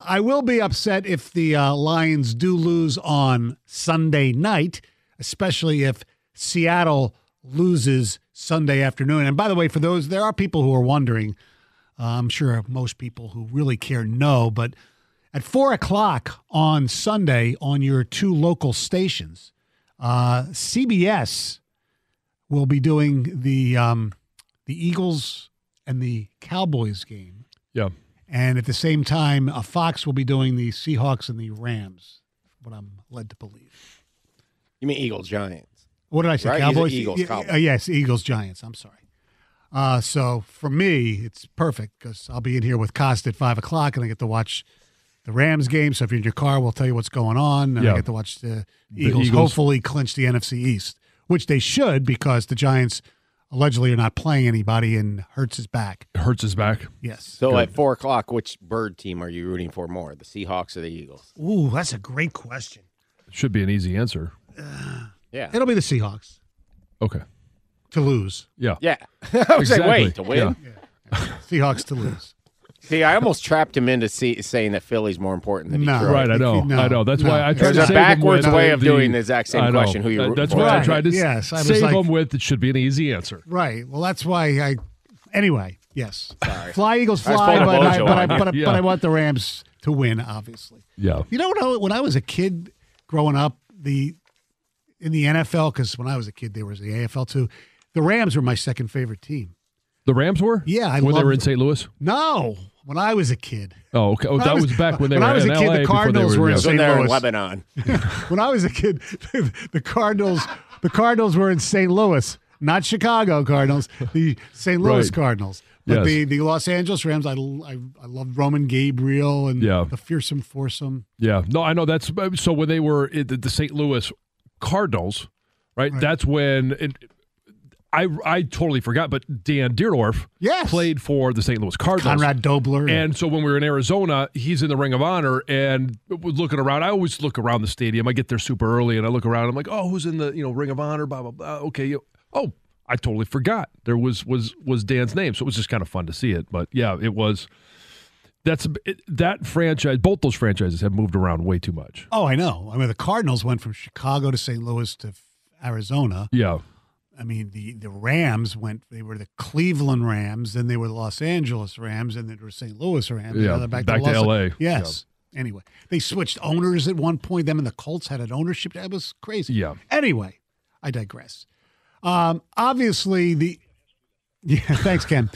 I will be upset if the uh, Lions do lose on Sunday night, especially if Seattle loses Sunday afternoon. And by the way, for those, there are people who are wondering. Uh, I'm sure most people who really care know, but at four o'clock on Sunday on your two local stations, uh, CBS will be doing the um, the Eagles and the Cowboys game. Yeah. And at the same time, uh, Fox will be doing the Seahawks and the Rams, what I'm led to believe. You mean Eagles Giants? What did I say? Right? You said Cowboys? Eagles, Yeah, Cowboys. uh, yes, Eagles, Giants. I'm sorry. Uh, so for me, it's perfect because I'll be in here with Costa at 5 o'clock and I get to watch the Rams game. So if you're in your car, we'll tell you what's going on. And Yeah. I get to watch the The Eagles, Eagles. hopefully clinch the NFC East, which they should because the Giants allegedly are not playing anybody and Hurts is back. Hurts his back. Yes. So at four o'clock, which bird team are you rooting for more, the Seahawks or the Eagles? Ooh, that's a great question. Should be an easy answer. Yeah, It'll be the Seahawks Okay. to lose. Yeah. yeah. I was like, Exactly. wait, to win? Yeah. Seahawks to lose. See, I almost trapped him into see, saying that Philly's more important than No. Detroit. Right, I know. No, I know. That's no. why I tried There's to a save backwards him with way of the- doing the exact same question, who you That- rooting That's for. why I tried to Yes, I was save like- him with it should be an easy answer. Right. Well, that's why I. Anyway, yes. Sorry. Fly Eagles fly, pulling but I, but, I, but, I, Yeah. but I want the Rams to win, obviously. Yeah. You know, when I- when I was a kid growing up, the in the NFL, because when I was a kid, there was the AFL too. The Rams were my second favorite team. The Rams were? Yeah, I when they were in loved- St. Louis? No, when I was a kid. Oh, okay. Oh, When I that was- was, back when they when were I was a kid, LA the Cardinals were in yeah. So St. they're in Louis. Lebanon. when I was a kid, the Cardinals, the Cardinals were in St. Louis, not Chicago Cardinals, the St. Louis Right. Cardinals. But Yes. the, the Los Angeles Rams, I, I, I loved Roman Gabriel and Yeah. the fearsome foursome. Yeah, no, I know that's so when they were in the, the St. Louis Cardinals, right? Right. That's when it, I I totally forgot, but Dan Dierdorf Yes. played for the St. Louis Cardinals. Conrad Dobler. And so when we were in Arizona, he's in the Ring of Honor and looking around. I always look around the stadium. I get there super early and I look around. And I'm like, oh, who's in the you know Ring of Honor? Blah blah blah. Okay, you- oh, I totally forgot there was was was Dan's name. So it was just kind of fun to see it. But yeah, it was. That's it, that franchise. Both those franchises have moved around way too much. oh, I know. I mean, the Cardinals went from Chicago to St. Louis to Arizona. Yeah, I mean, the, the Rams went, they were the Cleveland Rams, then they were the Los Angeles Rams, and then they were St. Louis Rams. Yeah, back, back to Los- LA. Yes. Anyway, they switched owners at one point. Them and the Colts had an ownership. That was crazy. Yeah. Anyway, I digress. Um, obviously, the yeah, thanks, Ken.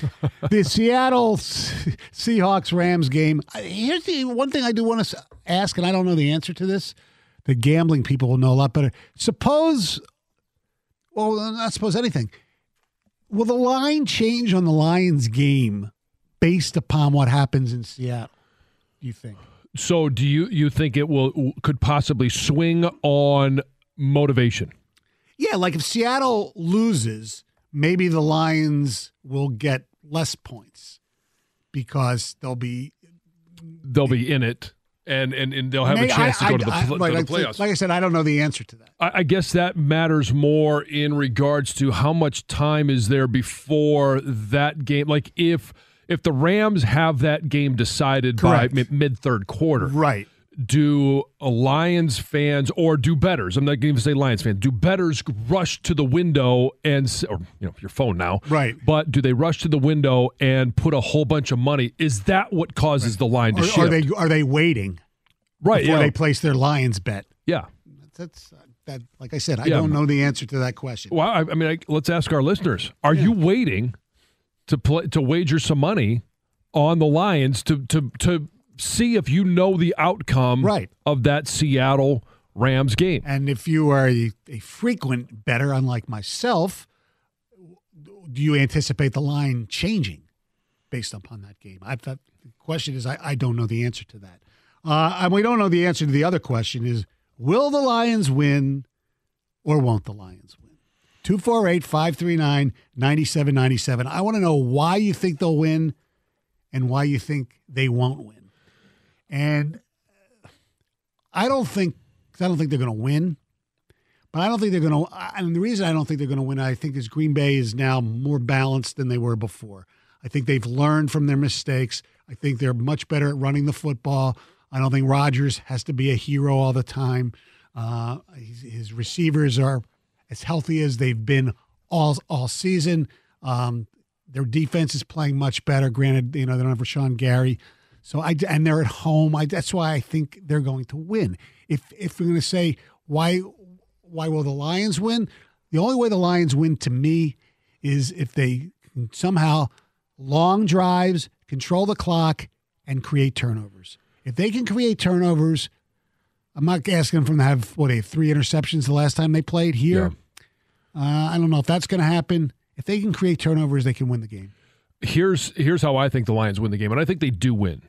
the Seattle Seahawks Rams game. Here's the one thing I do want to ask, and I don't know the answer to this. The gambling people will know a lot better. Suppose, well, not suppose anything. Will the line change on the Lions game based upon what happens in Seattle? Do you think? So do you you think it will could possibly swing on motivation? Yeah, like if Seattle loses, maybe the Lions will get less points because they'll be They'll be in it and and, and they'll have a chance I- to go to the, I- pl- right, to the playoffs. Like I said, I don't know the answer to that. I, I guess that matters more in regards to how much time is there before that game. Like if if the Rams have that game decided Correct. by mid third quarter, Right. Do Lions fans or do bettors? I'm not going to even say Lions fans. Do bettors rush to the window and or you know your phone now, Right. But do they rush to the window and put a whole bunch of money? Is that what causes the line to Or shift? are they are they waiting? Right, before yeah. they place their Lions bet. Yeah. That's, that's that. Like I said, I Yeah. don't know the answer to that question. Well, I, I mean, I, let's ask our listeners: Are you waiting to play to wager some money on the Lions to to to see if you know the outcome Right. of that Seattle Rams game? And if you are a, a frequent bettor, unlike myself, do you anticipate the line changing based upon that game? I thought the question is I, I don't know the answer to that. Uh, and we don't know the answer to the other question is will the Lions win or won't the Lions win? 248 539 9797. I want to know why you think they'll win and why you think they won't win. And I don't think I don't think they're going to win. But I don't think they're going to. And the reason I don't think they're going to win, I think, is Green Bay is now more balanced than they were before. I think they've learned from their mistakes. I think they're much better at running the football. I don't think Rodgers has to be a hero all the time. Uh, his, his receivers are as healthy as they've been all all season. Um, their defense is playing much better. Granted, you know they don't have Rashan Gary, so I and they're at home. I, that's why I think they're going to win. If if we're going to say why why will the Lions win? The only way the Lions win to me is if they somehow long drives, control the clock, and create turnovers. If they can create turnovers, I'm not asking them to have what have three interceptions the last time they played here. Uh, I don't know if that's going to happen. If they can create turnovers, they can win the game. here's here's how I think the Lions win the game, and I think they do win.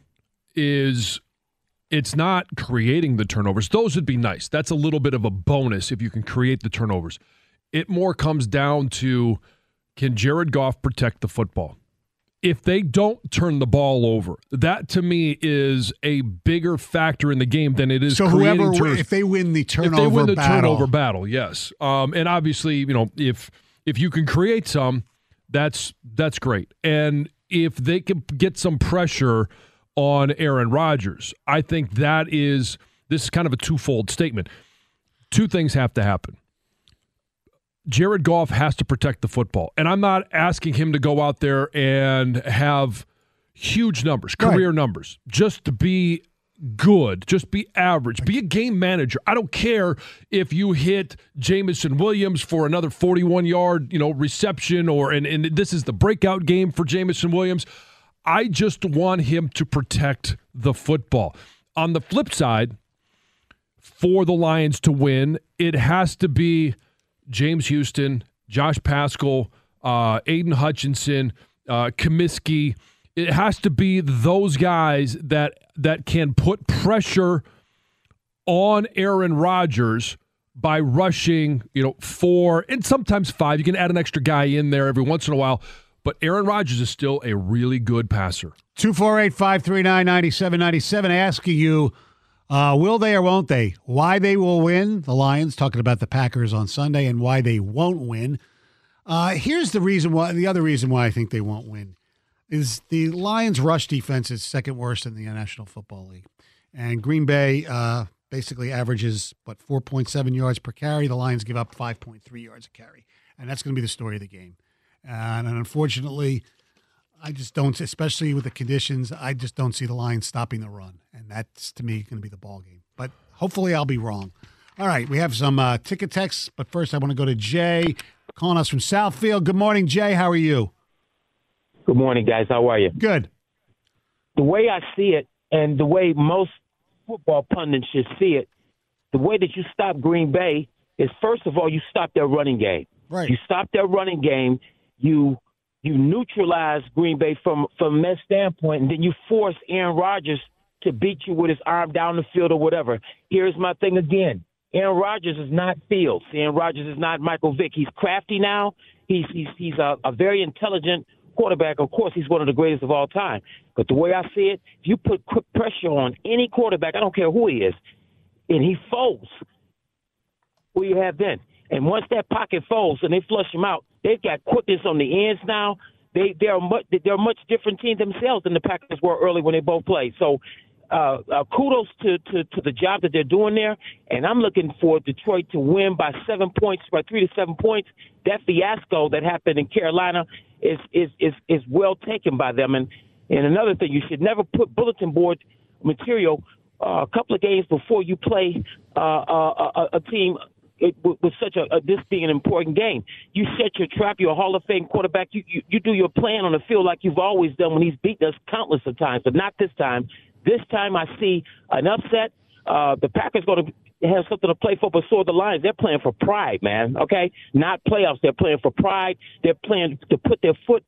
Is it's not creating the turnovers; those would be nice. That's a little bit of a bonus if you can create the turnovers. It more comes down to can Jared Goff protect the football? If they don't turn the ball over, that to me is a bigger factor in the game than it is. So creating whoever, if they win the turnover if they win the battle, turnover battle, yes. Um, and obviously, you know, if if you can create some, that's that's great. And if they can get some pressure on Aaron Rodgers, I think that is this is kind of a twofold statement. Two things have to happen. Jared Goff has to protect the football. And I'm not asking him to go out there and have huge numbers, Right. career numbers, just to be good, just be average, be a game manager. I don't care if you hit Jameson Williams for another 41 yard, you know, reception or and, and this is the breakout game for Jameson Williams. I just want him to protect the football. On the flip side, for the Lions to win, it has to be James Houston, Josh Paschal, uh, Aidan Hutchinson, uh, Comiskey. It has to be those guys that that can put pressure on Aaron Rodgers by rushing, you know, four and sometimes five. You can add an extra guy in there every once in a while, but Aaron Rodgers is still a really good passer. 248 539 9797 asking you, uh, will they or won't they? Why they will win, the Lions, talking about the Packers on Sunday, and why they won't win. Uh, here's the reason why, the other reason why I think they won't win is the Lions' rush defense is second worst in the National Football League. And Green Bay uh, basically averages, what, 4.7 yards per carry. The Lions give up 5.3 yards a carry. And that's going to be the story of the game. And, and unfortunately, I just don't, especially with the conditions, I just don't see the Lions stopping the run. And that's, to me, going to be the ball game. But hopefully I'll be wrong. All right, we have some uh, ticket texts, but first I want to go to Jay calling us from Southfield. Good morning, Jay. How are you? Good morning, guys. How are you? Good. The way I see it, and the way most football pundits should see it, the way that you stop Green Bay is first of all you stop their running game. Right. You stop their running game. You you neutralize Green Bay from from that standpoint, and then you force Aaron Rodgers to beat you with his arm down the field or whatever. Here's my thing again. Aaron Rodgers is not Fields. Aaron Rodgers is not Michael Vick. He's crafty now. He's he's he's a, a very intelligent quarterback. Of course, he's one of the greatest of all time. But the way I see it, if you put quick pressure on any quarterback, I don't care who he is, and he folds, who you have then? And once that pocket folds and they flush him out, they've got quickness on the ends now. They they're much they're a much different team themselves than the Packers were early when they both played. So. Uh, uh, kudos to, to, to the job that they're doing there, and I'm looking for Detroit to win by seven points, by three to seven points. That fiasco that happened in Carolina is is is, is well taken by them. And and another thing, you should never put bulletin board material uh, a couple of games before you play uh, uh, a, a team it, with such a, a this being an important game. You set your trap. You're a Hall of Fame quarterback. You, you you do your plan on the field like you've always done when he's beaten us countless of times, but not this time. This time I see an upset. Uh, the Packers going to have something to play for, but so are the Lions. They're playing for pride, man. Okay, not playoffs. They're playing for pride. They're playing to put their foot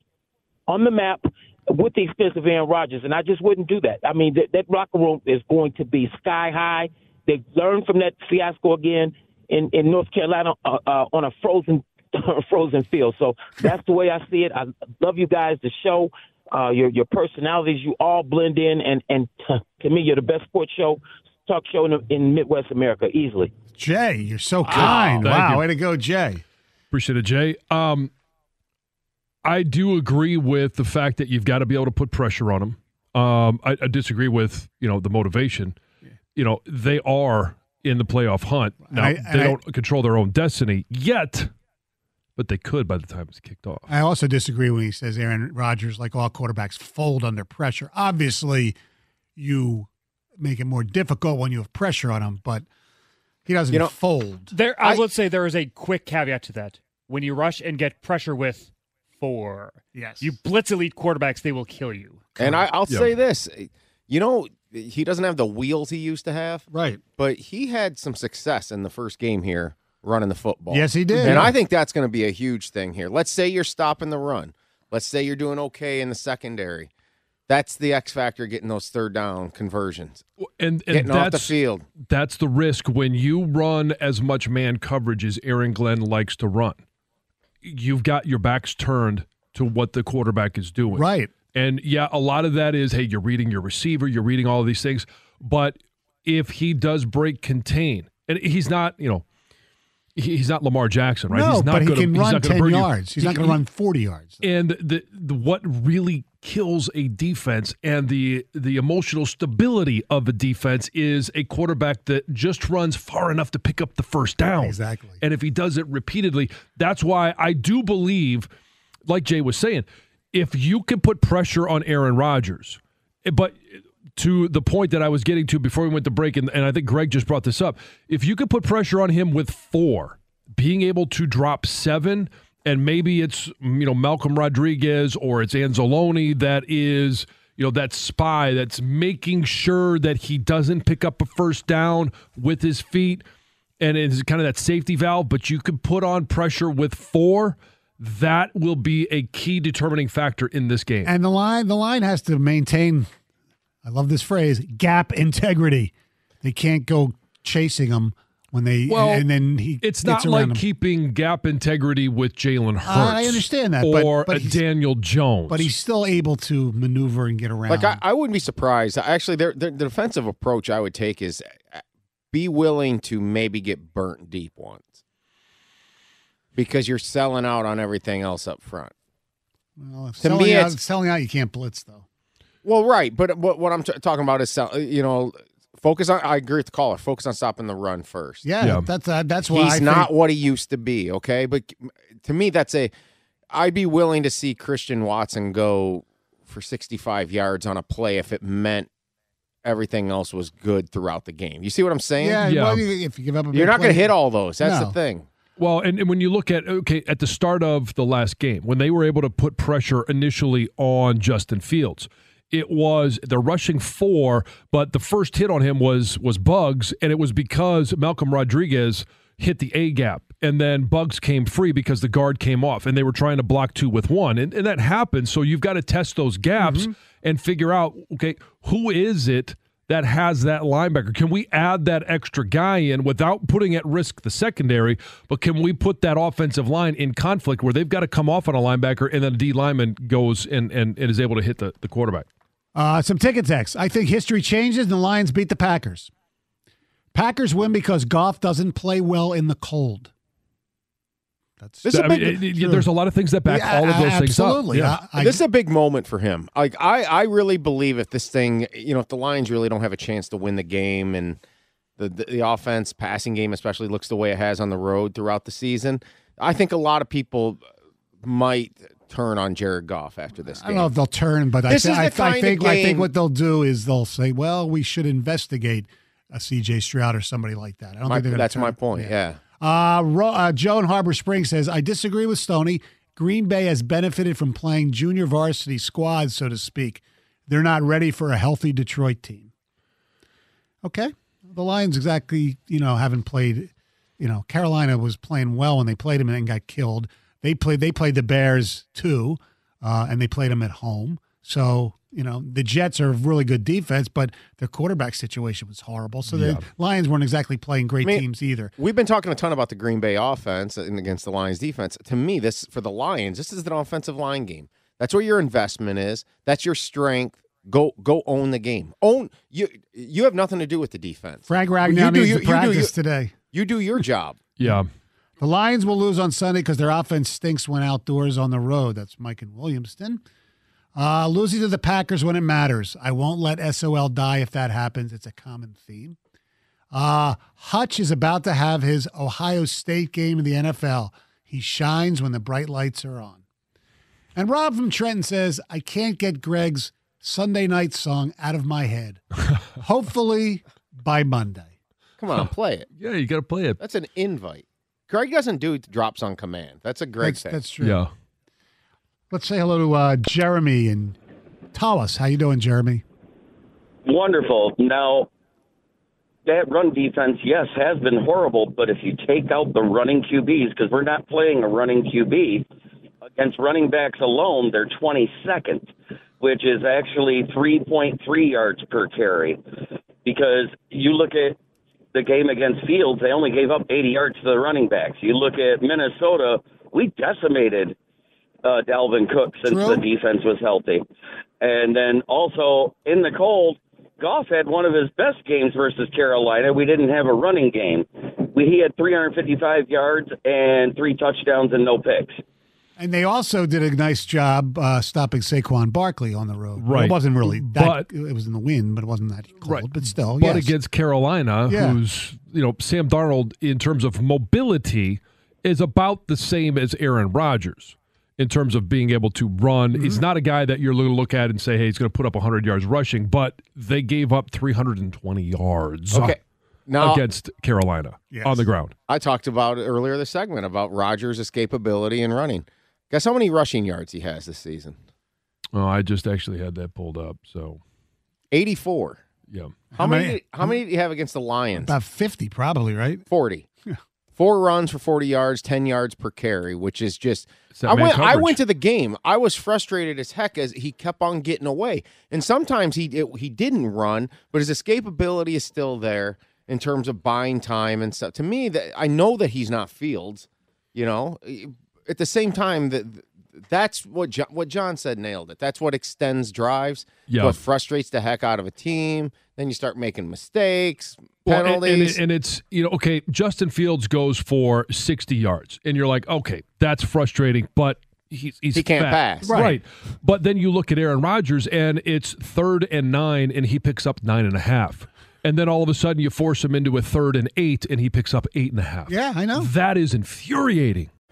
on the map with the expense of Aaron Rodgers, and I just wouldn't do that. I mean, that, that locker room is going to be sky high. They learned from that fiasco again in in North Carolina uh, uh, on a frozen frozen field. So that's the way I see it. I love you guys. The show, uh, your your personalities, you all blend in, and and to me, you're the best sports show talk show in, in Midwest America easily. Jay, you're so kind. Thank wow, you. way to go, Jay. Appreciate it, Jay. Um, I do agree with the fact that you've got to be able to put pressure on them. Um, I, I disagree with you know the motivation. You know they are in the playoff hunt now. I- they I- don't control their own destiny yet, but they could by the time it's kicked off. I also disagree when he says Aaron Rodgers, like all quarterbacks, fold under pressure. Obviously, you make it more difficult when you have pressure on him, but he doesn't You know, fold. There, I, I- would say there is a quick caveat to that. When you rush and get pressure with four, Yes. you blitz elite quarterbacks, they will kill you. And I, I'll Yeah. say this, you know, he doesn't have the wheels he used to have, Right. but he had some success in the first game here running the football. Yes, he did. And I think that's going to be a huge thing here. Let's say you're stopping the run. Let's say you're doing okay in the secondary. That's the X factor getting those third down conversions. And, and Getting off the that's field. that's the risk when you run as much man coverage as Aaron Glenn likes to run. You've got your backs turned to what the quarterback is doing. Right. And yeah, a lot of that is hey, you're reading your receiver, you're reading all of these things. But if he does break contain, and he's not, you know, he's not Lamar Jackson, right? No, he's not but he gonna, can he's run 10 burn you. yards. He's not going to run 40 yards. and the, the what really kills a defense and the the emotional stability of a defense is a quarterback that just runs far enough to pick up the first down. Exactly. And if he does it repeatedly, that's why I do believe, like Jay was saying, if you can put pressure on Aaron Rodgers, eh, but to the point that I was getting to before we went to break, and, and I think Greg just brought this up, if you could put pressure on him with four, being able to drop seven, and maybe it's mm, you know Malcolm Rodriguez or it's Anzalone that is you know that spy that's making sure that he doesn't pick up a first down with his feet and it's kind of that safety valve, but you could put on pressure with four. That will be a key determining factor in this game. And the line, the line has to maintain. I love this phrase: gap integrity. They can't go chasing them when they. Well, and then he. it's not like him. keeping gap integrity with Jalen Hurts. I understand that, or but a Daniel Jones. but he's still able to maneuver and get around. Like I, I wouldn't be surprised. Actually, their, their, the defensive approach I would take is uh, be willing to maybe get burnt deep once because you're selling out on everything else up front. well, if to selling me, out, it's- selling out. You can't blitz though. Well, right, but what, what I'm t- talking about is sell, you know focus on. I agree with the caller. Focus on stopping the run first. Yeah, Yeah. that's uh, that's why he's I not think- what he used to be. Okay, but to me, that's a. I'd be willing to see Christian Watson go for 65 yards on a play if it meant everything else was good throughout the game. You see what I'm saying? Yeah, Yeah. well, you- if you give up, a You're not going to hit all those. That's No. the thing. Well, and, and when you look at okay, at the start of the last game, when they were able to put pressure initially on Justin Fields, it was they're rushing four, but the first hit on him was was Buggs, and it was because Malcolm Rodriguez hit the A gap, and then Buggs came free because the guard came off, and they were trying to block two with one, and, and that happens. So you've got to test those gaps mm-hmm. and figure out okay, who is it that has that linebacker? Can we add that extra guy in without putting at risk the secondary? But can we put that offensive line in conflict where they've got to come off on a linebacker and then a D lineman goes and, and, and is able to hit the, the quarterback? Uh, some ticket text. I think history changes and the Lions beat the Packers. Packers win because Goff doesn't play well in the cold. That's This is a I mean, it- it- there's a lot of things that back Yeah, all of those things up. absolutely. Yeah. I- I- this is a big moment for him. Like I, I really believe if this thing, you know, if the Lions really don't have a chance to win the game and the, the the offense passing game especially looks the way it has on the road throughout the season, I think a lot of people might turn on Jared Goff after this I don't know if they'll turn, but I, This thi- is the I, kind I of think I think what they'll do is they'll say, "Well, we should investigate a C.J. Stroud or somebody like that." I don't My- think they're gonna that's my turn. point. Yeah. Uh, Ro- uh, Joe in Harbor Springs says, I disagree with Stoney. Green Bay has benefited from playing junior varsity squads, so to speak. They're not ready for a healthy Detroit team. Okay. The Lions exactly, you know, haven't played, you know, Carolina was playing well when they played them and got killed. They played they played the Bears too, uh, and they played them at home. So, you know, the Jets are a really good defense, but their quarterback situation was horrible. So the Lions weren't exactly playing great I mean, teams either. We've been talking a ton about the Green Bay offense and against the Lions defense. To me, this for the Lions, this is an offensive line game. That's where your investment is. That's your strength. Go go own the game. Own you you have nothing to do with the defense. Frank You Ragnow do needs your- to you do practice your- today. You do your job. Yeah. The Lions will lose on Sunday because their offense stinks when outdoors on the road. That's Mike in Williamston. Uh, losing to the Packers when it matters. I won't let SOL die if that happens. It's a common theme. Uh, Hutch is about to have his Ohio State game in the NFL. He shines when the bright lights are on. And Rob from Trenton says, I can't get Greg's Sunday night song out of my head. Hopefully by Monday. Come on, play it. Yeah, you got to play it. That's an invite. Greg doesn't do drops on command. That's a Greg That's, thing. that's true. Yeah. Let's say hello to uh, Jeremy and Tawas. How you doing, Jeremy? wonderful. Now, that run defense, yes, has been horrible, but if you take out the running QBs, because we're not playing a running QB, against running backs alone, they're 22nd, which is actually 3.3 yards per carry. Because you look at the game against Fields, they only gave up 80 yards to the running backs. You look at Minnesota, we decimated uh, Dalvin Cook since True. the defense was healthy. And then also in the cold, Goff had one of his best games versus Carolina. We didn't have a running game. We, he had 355 yards and three touchdowns and no picks. And they also did a nice job uh, stopping Saquon Barkley on the road. Well, Right. it wasn't really that. But- it was in the wind, but it wasn't that cold. Right. But still, But yes. against Carolina, Yeah. who's, you know, Sam Darnold in terms of mobility is about the same as Aaron Rodgers in terms of being able to run. Mm-hmm. He's not a guy that you're going to look at and say, hey, he's going to put up 100 yards rushing, but they gave up 320 yards okay. Now, against Carolina Yes. on the ground. I talked about it earlier this segment about Rodgers' escapability and running. Guess how many rushing yards he has this season? Oh, I just actually had that pulled up. So, 84. yeah. How, many? many- did- how many did he have against the Lions? about fifty, probably right. 40. Four runs for 40 yards, 10 yards per carry, which is just. I went, I went to the game. I was frustrated as heck as he kept on getting away. And sometimes he it, he didn't run, but his escapability is still there in terms of buying time and stuff. To me, that I know that he's not Fields, you know. At the same time, that that's what John, what John said nailed it. That's what extends drives. Yeah. What frustrates the heck out of a team. Then you start making mistakes, Well, and- penalties. and, and it's you know okay. Justin Fields goes for sixty yards, and you're like, okay, that's frustrating, but he's, he's He can't fat. pass. right? But then you look at Aaron Rodgers, and it's third and nine, and he picks up nine and a half, and then all of a sudden you force him into a third and eight, and he picks up eight and a half. Yeah, I know. That is infuriating.